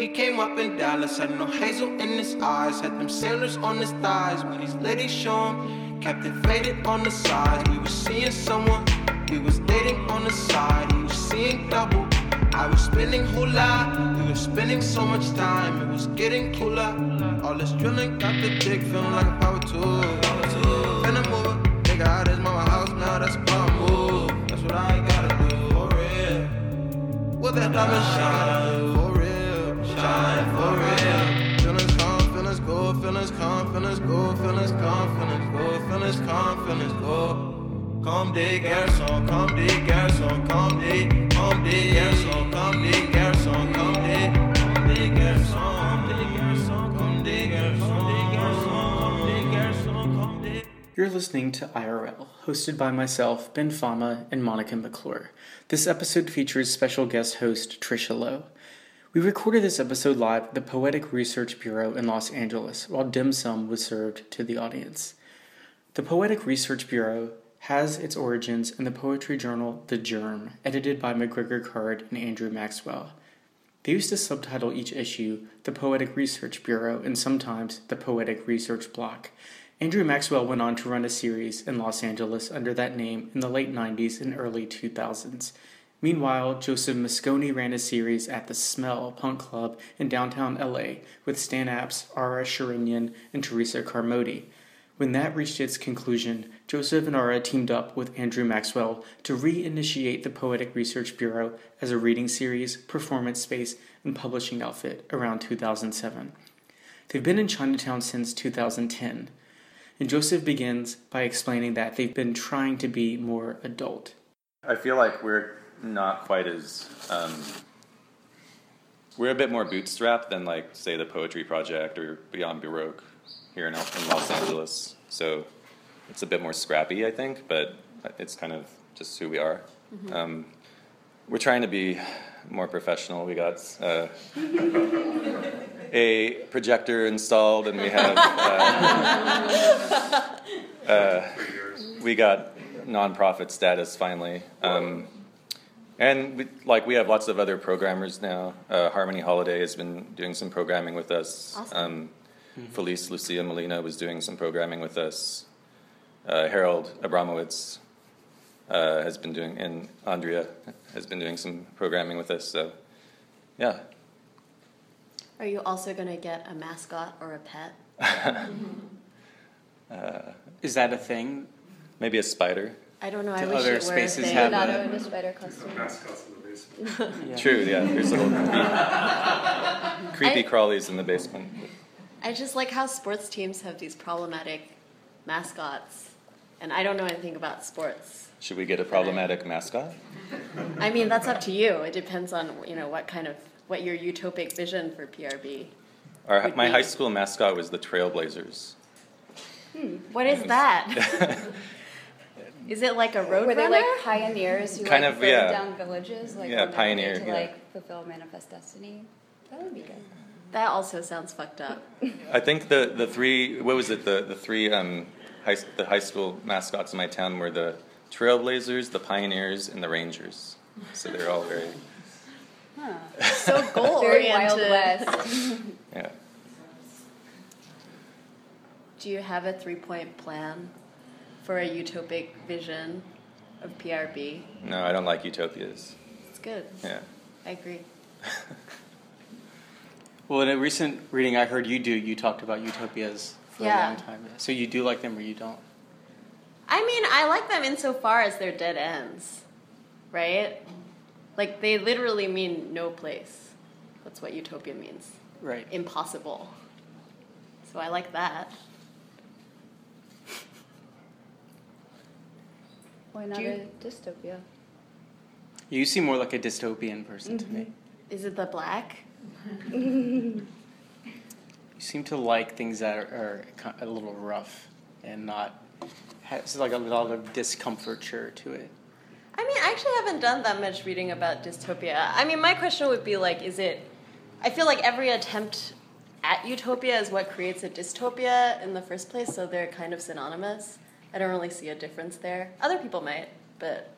He came up in Dallas, had no hazel in his eyes, had them sailors on his thighs. When these ladies show him, captivated on the sides. We was seeing someone, we was dating on the side. He was seeing double. I was spending hula, we were spending so much time, it was getting cooler. All this drilling got the dick feeling like a power tool. Finna move it, nigga out his mama house now, that's a power move. That's what I gotta do, for real. With that diamond shine, for real. Feelings feelings go, feelings feelings go, feelings feelings go, feelings feelings go. You're listening to IRL, hosted by myself, Ben Fama, and Monica McClure. This episode features special guest host Trisha Low. We recorded this episode live at the Poetic Research Bureau in Los Angeles, while dim sum was served to the audience. The Poetic Research Bureau has its origins in the poetry journal The Germ, edited by Macgregor Card and Andrew Maxwell. They used to subtitle each issue The Poetic Research Bureau and sometimes The Poetic Research Block. Andrew Maxwell went on to run a series in Los Angeles under that name in the late 90s and early 2000s. Meanwhile, Joseph Mosconi ran a series at the Smell Punk Club in downtown LA with Stan Apps, Ara Shirinyan, and Teresa Carmody. When that reached its conclusion, Joseph and Ara teamed up with Andrew Maxwell to reinitiate the Poetic Research Bureau as a reading series, performance space, and publishing outfit around 2007. They've been in Chinatown since 2010, and Joseph begins by explaining that they've been trying to be more adult. I feel like we're not quite as um, we're a bit more bootstrapped than like say the Poetry Project or Beyond Baroque here in, in Los Angeles. So it's a bit more scrappy, I think, but it's kind of just who we are. Mm-hmm. Um, we're trying to be more professional. We got uh, a projector installed, and we have uh, uh, we got nonprofit status finally. Um, and we, like we have lots of other programmers now. Uh, Harmony Holiday has been doing some programming with us. Awesome. Um, mm-hmm. Feliz Lucia Molina was doing some programming with us. Uh, Harold Abramowitz uh, has been doing, and Andrea has been doing some programming with us. So, yeah. Are you also going to get a mascot or a pet? uh, Is that a thing? Maybe a spider. I don't know. I wish other it were spaces thing. have Leonardo a- in a spider costume. The. Yeah. True, yeah. There's little creepy, creepy I- crawlies in the basement. I just like how sports teams have these problematic mascots, and I don't know anything about sports. Should we get a problematic mascot? I mean, that's up to you. It depends on you know what kind of what your utopic vision for PRB. Our, Would my be- high school mascot was the Trailblazers. Hmm, what is that? Is it like a road Were they runner? like pioneers who Kind like of, burned yeah. down villages, like Yeah, on pioneer, to yeah. like fulfill manifest destiny? That would be good. that also sounds fucked up. I think the, the three what was it the the three um, high, the high school mascots in my town were the Trailblazers, the Pioneers, and the Rangers. So they're all very So goal Very Wild oriented. West. yeah. Do you have a three point plan for a utopic vision of PRB? No, I don't like utopias. It's good. Yeah. I agree. Well, in a recent reading I heard you do, you talked about utopias for a long time. So you do like them or you don't? I mean, I like them insofar as they're dead ends, right? Like they literally mean no place. That's what utopia means. Right. Impossible. So I like that. Why not you- a dystopia? You seem more like a dystopian person to me. Mm-hmm. Is it the black? You seem to like things that are, are a little rough and not has like a lot of discomforture to it. I mean, I actually haven't done that much reading about dystopia. I mean, my question would be like, is it? I feel like every attempt at utopia is what creates a dystopia in the first place, so they're kind of synonymous. I don't really see a difference there. Other people might, but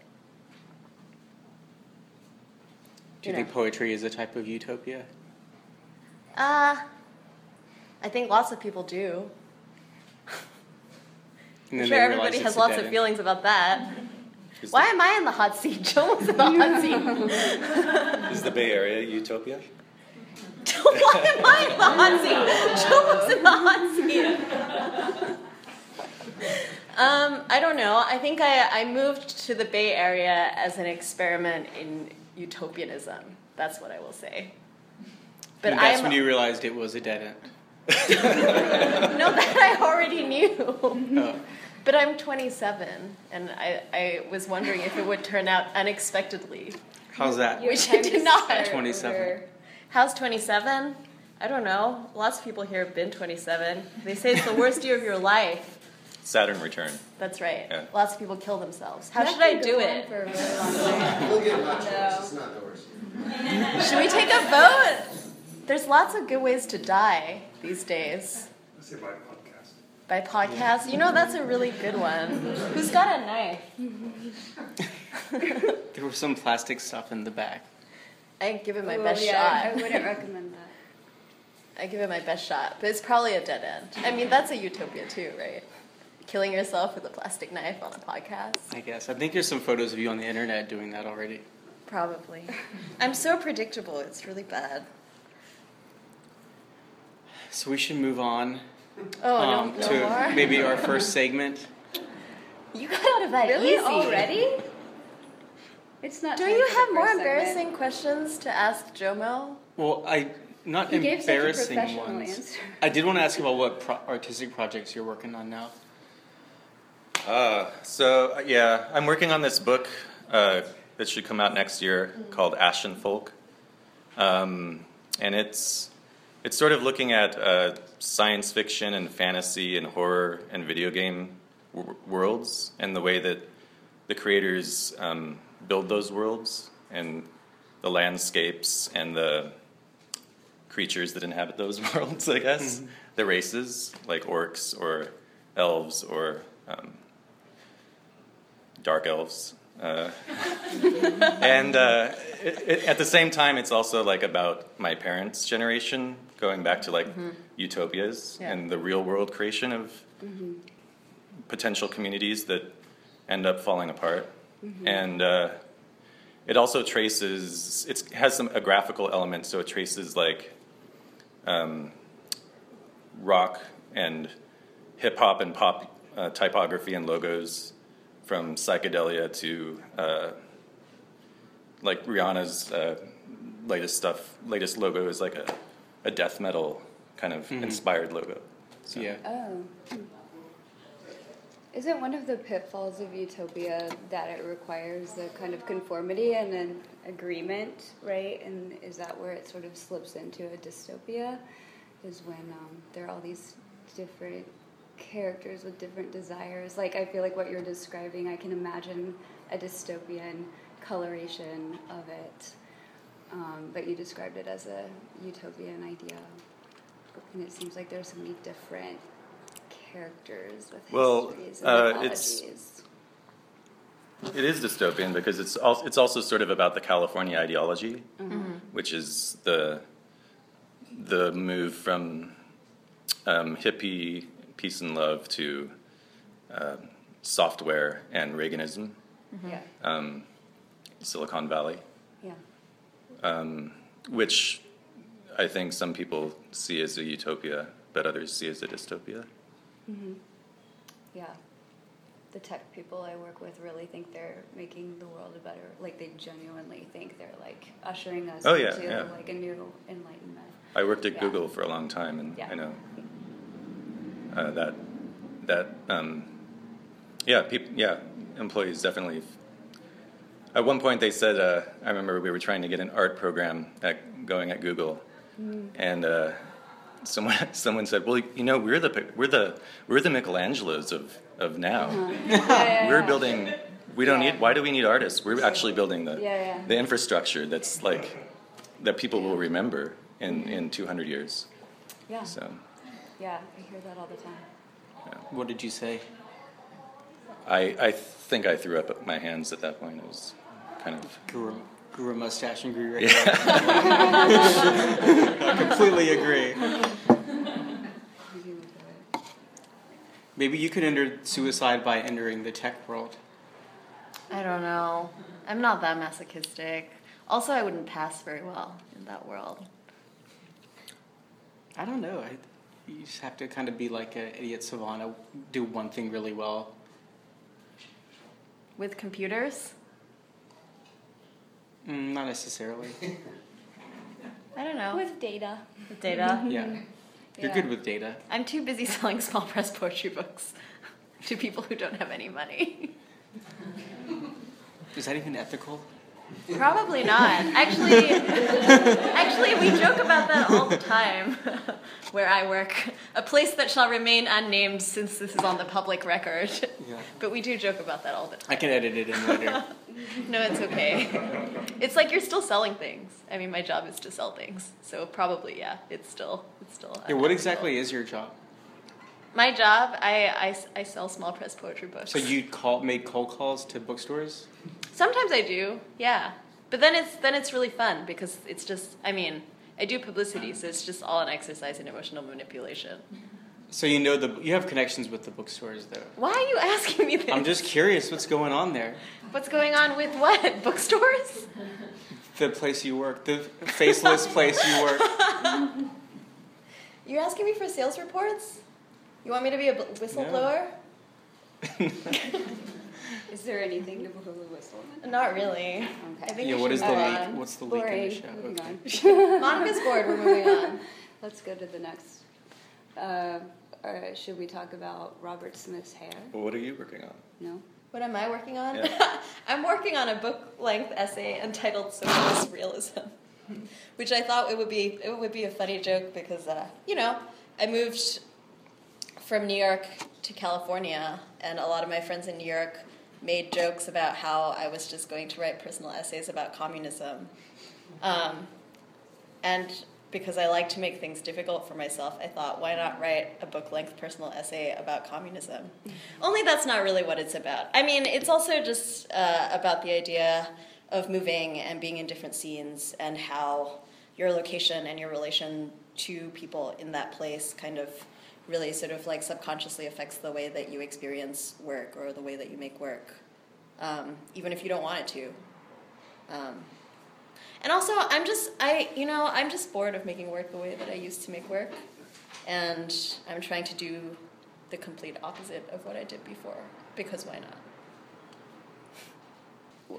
Do you You think poetry is a type of utopia? Uh, I think lots of people do. I'm sure everybody has lots of end. feelings about that. Is Why am I in the hot seat? Joe was in the hot seat. is the Bay Area utopia? Why am I in the hot seat? Joe was in the hot seat. Um, I don't know. I think I, I moved to the Bay Area as an experiment in utopianism. That's what I will say. But And that's I'm when you realized it was a dead end. no, that I already knew. Oh. But I'm 27, and I, I was wondering if it would turn out unexpectedly. How's that? Which have I did not. 27. over- How's 27? I don't know. Lots of people here have been 27. They say it's the worst year of your life. Saturn return. That's right. Yeah. Lots of people kill themselves. How That should I do it? For a really long time. You'll get much No. worse. It's not the worst. Should we take a vote? There's lots of good ways to die these days. Let's say my podcast. By podcast? You know, that's a really good one. Who's got a knife? There was some plastic stuff in the back. I give it my Well, best yeah, I wouldn't recommend that. I give it my best shot, but it's probably a dead end. I mean, that's a utopia too, right? Killing yourself with a plastic knife on a podcast? I guess. I think there's some photos of you on the internet doing that already. Probably. I'm so predictable, it's really bad. So we should move on Oh, um, no, no to more? maybe our first segment. You got out of that Really? easy. Already? It's not. Do time you have more first segment. embarrassing questions to ask Jomo? Well, I not He gave such a embarrassing ones. answer. I did want to ask about what pro- artistic projects you're working on now. Uh, so uh, yeah, I'm working on this book uh, that should come out next year called Ashen Folk, um, and it's it's sort of looking at uh, science fiction and fantasy and horror and video game w- worlds and the way that the creators um, build those worlds and the landscapes and the creatures that inhabit those worlds. I guess the races like orcs or elves or um, dark elves. Uh, and uh, it, it, at the same time, it's also like about my parents' generation, going back to like utopias Yeah. and the real world creation of potential communities that end up falling apart. And uh, it also traces, it has some a graphical element, so it traces like um, rock and hip hop and pop uh, typography and logos from psychedelia to uh, like Rihanna's uh, latest stuff. Latest logo is like a, a death metal kind of inspired logo. So, Yeah. Oh. Isn't one of the pitfalls of utopia that it requires a kind of conformity and an agreement, right? And is that where it sort of slips into a dystopia? Is when um, there are all these different characters with different desires. Like, I feel like what you're describing, I can imagine a dystopian coloration of it. Um, but you described it as a utopian idea. And it seems like there's so many different characters with Well, histories and uh, it's- It is dystopian because it's also, it's also sort of about the California ideology, Mm-hmm. which is the the move from um, hippie peace and love to uh, software and Reaganism, Yeah, um, Silicon Valley, yeah. um, which I think some people see as a utopia, but others see as a dystopia. Yeah. The tech people I work with really think they're making the world a better like they genuinely think they're like ushering us Oh, yeah, into yeah. like a new enlightenment. I worked at Yeah. Google for a long time, and Yeah. I know uh, that that um, yeah, peop- yeah, employees definitely. At one point, they said, uh, I remember we were trying to get an art program at, going at Google, Mm. and uh, someone someone said, "Well, you know, we're the we're the we're the Michelangelos of of now. Yeah, yeah, We're yeah. building. We don't need. Why do we need artists? We're actually building the the infrastructure that's like that people will remember in in 200 years. Yeah. So Yeah, I hear that all the time. What did you say? I I think I threw up my hands at that point. It was kind of Gr- grew a mustache and grew your hair. I completely agree. Maybe you could enter suicide by entering the tech world. I don't know. I'm not that masochistic. Also, I wouldn't pass very well in that world. I don't know. I, you just have to kind of be like an idiot savannah, do one thing really well. With computers? Mm, not necessarily. I don't know. With data. With data? Yeah. You're Yeah. good with data. I'm too busy selling small press poetry books to people who don't have any money. Is that even ethical? Probably not. Actually, actually, we joke about that all the time where I work. A place that shall remain unnamed since this is on the public record. Yeah. But we do joke about that all the time. I can edit it in later. No, it's okay. It's like you're still selling things. I mean, my job is to sell things, so probably yeah. It's still it's still. yeah, what exactly is your job? My job, I, I, I sell small press poetry books. So you call make cold calls to bookstores? Sometimes I do, yeah. But then it's then it's really fun because it's just I mean I do publicity, so it's just all an exercise in emotional manipulation. So you know the you have connections with the bookstores though. Why are you asking me this? I'm just curious what's going on there. What's going on with what bookstores? The place you work, the faceless place you work. You're asking me for sales reports? You want me to be a bl- whistleblower? Is there anything to blow the whistle? Not really. I Okay. think Yeah, we what should the leak? on. What's the leak in the show? Okay. Monica's bored. We're moving on. Let's go to the next. Uh, or should we talk about Robert Smith's hair? Well, what are you working on? No. What am I working on? Yeah. I'm working on a book-length essay entitled "Socialist Realism," which I thought it would be it would be a funny joke because uh, you know I moved from New York to California, and a lot of my friends in New York made jokes about how I was just going to write personal essays about communism, um, and because I like to make things difficult for myself, I thought, why not write a book length personal essay about communism? Only that's not really what it's about. I mean, it's also just uh, about the idea of moving and being in different scenes and how your location and your relation to people in that place kind of really sort of like subconsciously affects the way that you experience work or the way that you make work, um, even if you don't want it to. Um, and also, I'm just, I, you know, I'm just bored of making work the way that I used to make work. And I'm trying to do the complete opposite of what I did before. Because why not?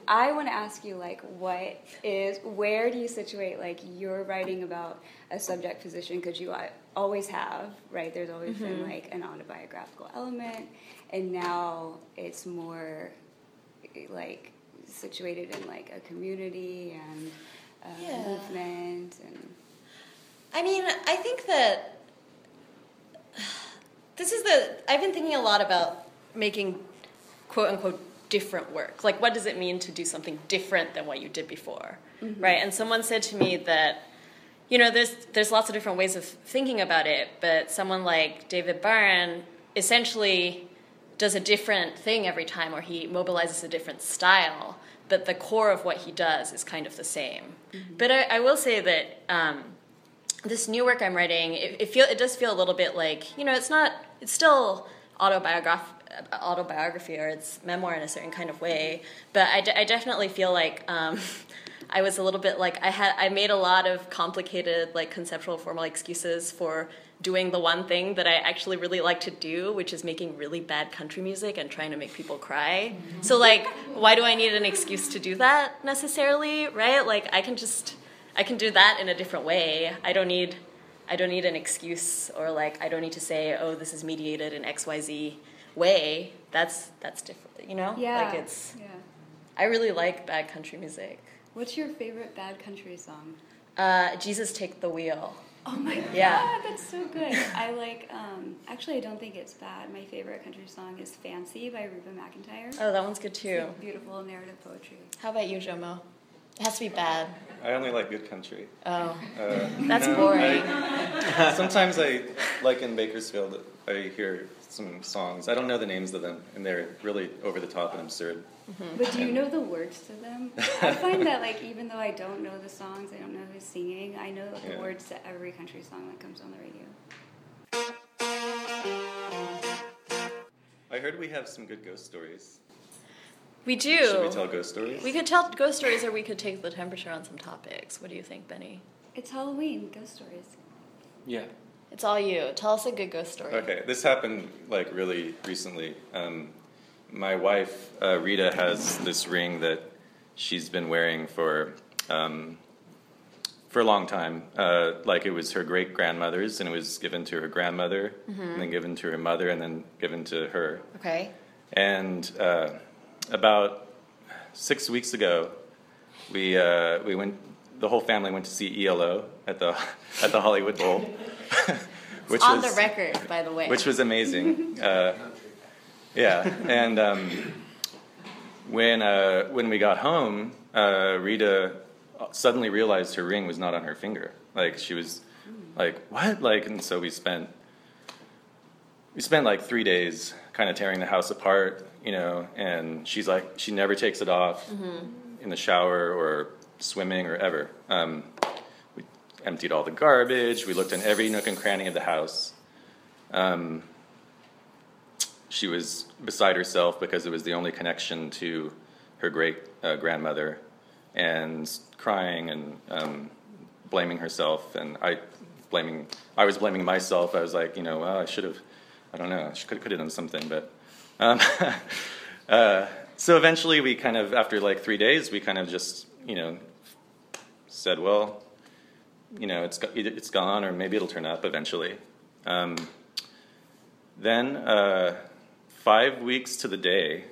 I want to ask you, like, what is, where do you situate, like, you're writing about a subject position, because you always have, right? There's always been, mm-hmm. like, an autobiographical element, and now it's more, like, situated in, like, a community and a Yeah. movement, and I mean, I think that this is the. I've been thinking a lot about making quote unquote different work. Like, what does it mean to do something different than what you did before? Right? And someone said to me that. You know, there's there's lots of different ways of thinking about it, but someone like David Byrne essentially does a different thing every time, or he mobilizes a different style. But the core of what he does is kind of the same. But I, I will say that um, this new work I'm writing, it, it feel it does feel a little bit like you know, it's not, it's still autobiograph autobiography or it's memoir in a certain kind of way, but I, de- I definitely feel like. Um, I was a little bit like I had I made a lot of complicated like conceptual formal excuses for doing the one thing that I actually really like to do, which is making really bad country music and trying to make people cry. So like why do I need an excuse to do that necessarily, right? Like I can just I can do that in a different way. I don't need I don't need an excuse or like I don't need to say, "Oh, this is mediated in XYZ way." That's that's different, you know? yeah. Like it's yeah. I really like bad country music. What's your favorite bad country song? Uh, Jesus Take the Wheel. Oh my god, Yeah. that's so good. I like. Um, actually, I don't think it's bad. My favorite country song is "Fancy" by Reba McEntire. Oh, that one's good It's too. like beautiful narrative poetry. How about you, Jomo? It has to be bad. I only like good country. Oh, Uh, That's no, boring. I- sometimes I, like in Bakersfield, I hear some songs. I don't know the names of them, and they're really over the top and absurd. But do you know the words to them? I find that like even though I don't know the songs, I don't know who's singing, I know the Yeah. words to every country song that comes on the radio. I heard we have some good ghost stories. We do. Should we tell ghost stories? We could tell ghost stories, or we could take the temperature on some topics. What do you think, Benny? It's Halloween, ghost stories. Yeah. It's all you. Tell us a good ghost story. Okay, this happened like really recently. Um, my wife uh, Rita has this ring that she's been wearing for um, for a long time. Uh, like it was her great grandmother's, and it was given to her grandmother, and then given to her mother, and then given to her. Okay. And uh, about six weeks ago, we uh, we went. The whole family went to see ELO at the at the Hollywood Bowl, which on was the record, by the way. which was amazing. Uh, yeah, and um, when uh, when we got home, uh, Rita suddenly realized her ring was not on her finger. Like she was like, "What?" Like, and so we spent we spent like three days kind of tearing the house apart, you know. And she's like, she never takes it off in the shower or swimming or ever. Um, we emptied all the garbage. We looked in every nook and cranny of the house. Um, she was beside herself because it was the only connection to her great uh, grandmother, and crying and um, blaming herself. And I blaming, I was blaming myself. I was like, you know, well, I should have, I don't know, She could could have done something, but. Um, uh, so eventually, we kind of, after like three days, we kind of just, you know, said, well, you know, it's, it's gone or maybe it'll turn up eventually. Um, then, uh, five weeks to the day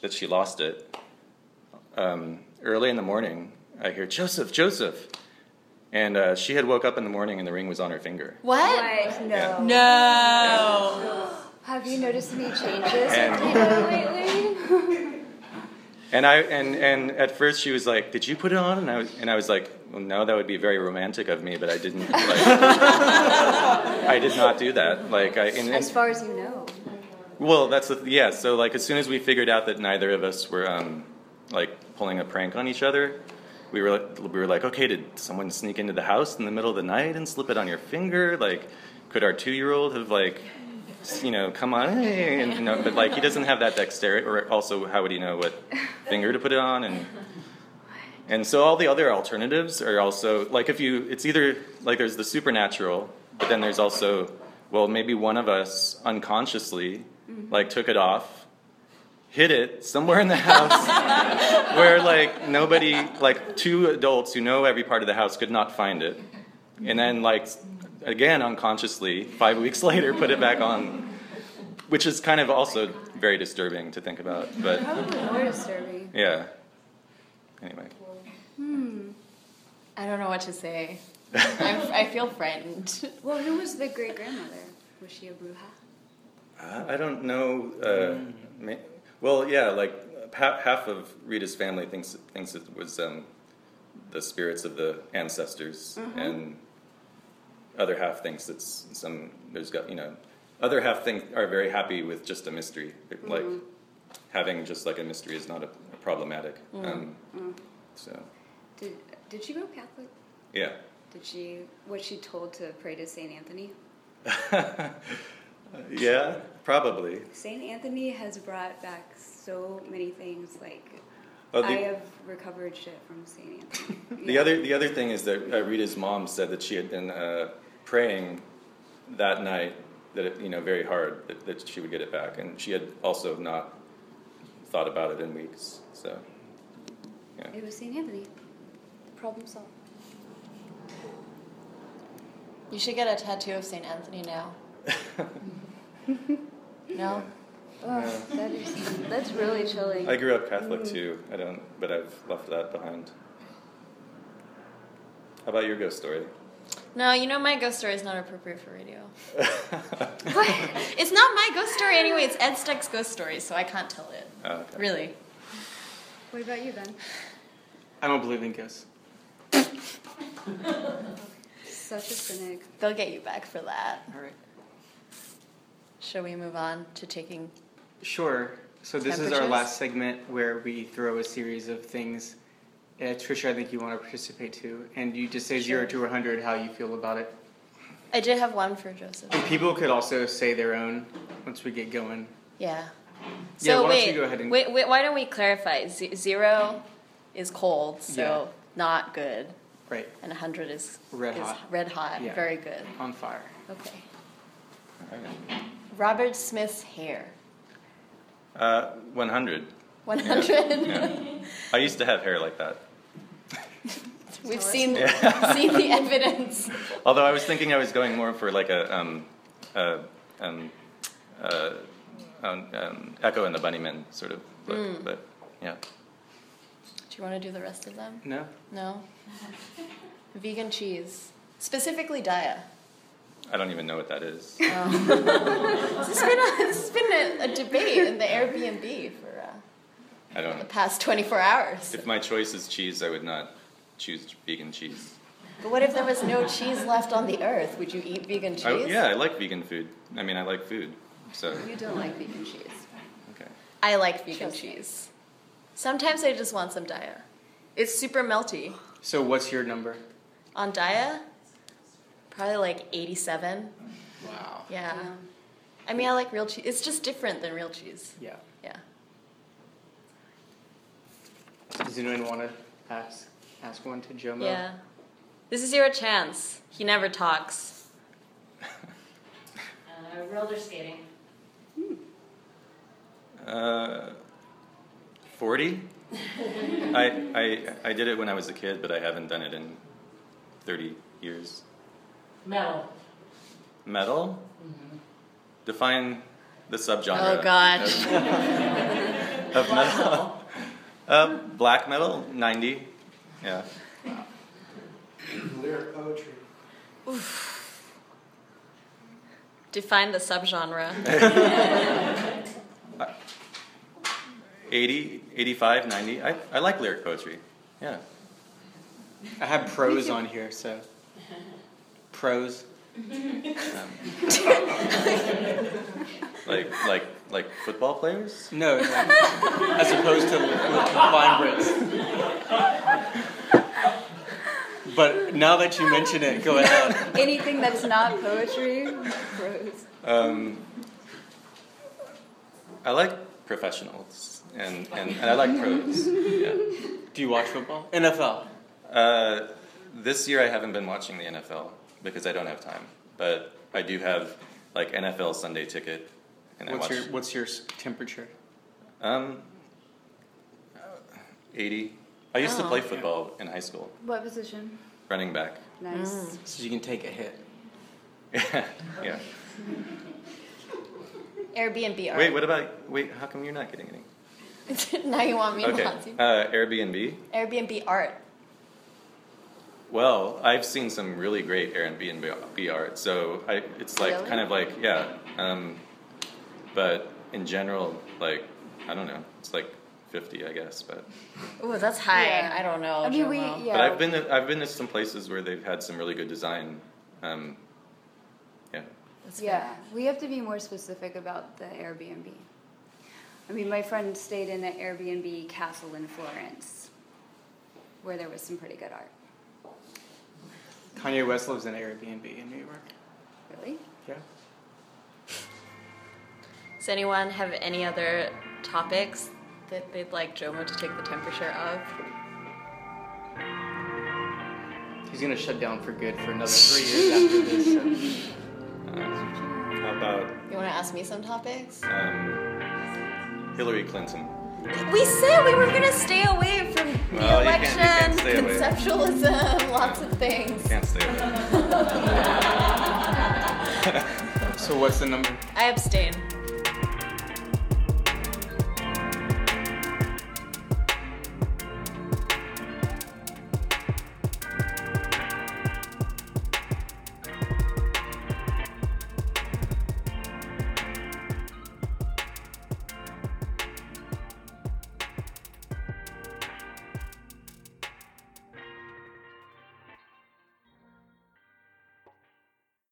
that she lost it, um, early in the morning, I hear, Joseph, Joseph. And uh, she had woke up in the morning and the ring was on her finger. what? What? No. No. Have you noticed any changes And- lately? And I and, and at first she was like, "Did you put it on?" And I was and I was like, well, "No, that would be very romantic of me, but I didn't. Like, I did not do that. Like I and, and- as far as you know. Well, that's the, yeah. So like as soon as we figured out that neither of us were um, like pulling a prank on each other, we were like, we were like, okay, did someone sneak into the house in the middle of the night and slip it on your finger? Like, could our two year old have like, you know, come on, hey, and, you know, but like he doesn't have that dexterity, or also how would he know what finger to put it on and. And so all the other alternatives are also like if you it's either like there's the supernatural, but then there's also well maybe one of us unconsciously mm-hmm. like took it off, hid it somewhere in the house where like nobody like two adults who know every part of the house could not find it. And then like again unconsciously 5 weeks later put it back on which is kind of also very disturbing to think about. But Probably more disturbing. yeah. Anyway. hmm I don't know what to say. I'm, I feel frightened. Well, who was the great grandmother? Was she a bruja? Uh, I don't know. Uh, ma- well, yeah, like half, half of Rita's family thinks thinks it was um, the spirits of the ancestors, and other half thinks it's some. There's got you know, other half think are very happy with just a mystery. Like having just like a mystery is not a, a problematic. Um, so Did Did she go Catholic? yeah. Did she was she told to pray to Saint Anthony? yeah, probably. Saint Anthony has brought back so many things. Like Oh, the- I have recovered shit from Saint Anthony. The other the other thing is that uh, Rita's mom said that she had been uh, praying that night that it, you know very hard that, that she would get it back, and she had also not thought about it in weeks. So yeah, It was Saint Anthony. Problem solved. You should get a tattoo of St. Anthony now. no? Oh, that is that's really chilling. I grew up Catholic mm. too. I don't, but I've left that behind. How about your ghost story? No, you know my ghost story is not appropriate for radio. it's not my ghost story anyway. It's Ed Steck's ghost story, so I can't tell it. Oh, okay. Really. What about you, Ben? I don't believe in ghosts. Such a cynic. They'll get you back for that. All right. Shall we move on to taking? Sure. So this is our last segment where we throw a series of things. Uh, Trisha, I think you want to participate too, and you just say zero to 100 how you feel about it. I did have one for Joseph. And people could also say their own once we get going. Yeah. Yeah, So why don't wait, you go ahead and- wait, wait, why don't we clarify? Z- zero is cold, so Yeah. not good, Right. and hundred is Red is hot. red hot, Yeah. very good. On fire. Okay. Okay. Robert Smith's hair, Uh, 100. one hundred. Yeah. I used to have hair like that. We've seen Yeah. seen the evidence. Although I was thinking I was going more for like a um, uh, um, uh, um, um, Echo and the Bunnymen sort of look, Mm. but yeah. Do you want to do the rest of them? No? No. Vegan cheese, specifically Daiya. I don't even know what that is. This has been a, this has been a, a debate in the Airbnb for uh, I don't the know. past twenty four hours. If my choice is cheese, I would not choose vegan cheese. But what if there was no cheese left on the earth? Would you eat vegan cheese? I, yeah, I like vegan food. I mean, I like food. So, You don't like vegan cheese. okay. I like vegan Trust me. cheese. Sometimes I just want some Daiya. It's super melty. So what's your number? On Daiya, probably like 87. Wow. Yeah. I mean, I like real cheese. It's just different than real cheese. Yeah. Yeah. Does anyone want to ask ask one to Jomo? Yeah. This is your chance. He never talks. Uh, roller skating. Uh, 40? I, I, I did it when I was a kid, but I haven't done it in 30 years. Metal. Metal? Define the subgenre. Oh, gosh. Of, of metal. Uh, black metal, 90. Yeah. Lyric poetry. Define the subgenre. Uh, 80, 85, 90. I, I like lyric poetry. Yeah. I have prose on here, so pros. Like, like, like football players? No, no. as opposed to line breaks. But now that you mention it, go ahead. Anything that's not poetry, prose. Um, I like professionals, and, and, and I like pros. Yeah. Do you watch football? NFL. Uh, this year I haven't been watching the NFL because I don't have time, but I do have like NFL Sunday ticket, and What's I watch. your What's your temperature? Um, eighty. I used to Oh. play football in high school, What position? running back. Nice. So you can take a hit. Yeah, yeah. Airbnb art. Wait, what about? Wait, how come you're not getting any? now you want me Okay, not to. uh, Airbnb. Airbnb art. Well, I've seen some really great Airbnb art, so I, it's like Really? kind of like yeah. Um, but in general, like I don't know, it's like fifty, I guess. But Ooh, that's high. Yeah. I don't know. I mean, we yeah. but I've been to, I've been to some places where they've had some really good design. Um, yeah, That's Yeah, fair. we have to be more specific about the Airbnb. I mean, my friend stayed in an Airbnb castle in Florence, where there was some pretty good art. Kanye West lives in Airbnb in New York. Really? Yeah. Does anyone have any other topics that they'd like Jomo to take the temperature of? He's gonna shut down for good for another three years after this. So. uh, how about You want to ask me some topics? um, Hillary Clinton? We said we were going to stay away from the Well, you election, can't- you can't conceptualism, lots of things. Can't stay away. so what's the number? I abstain.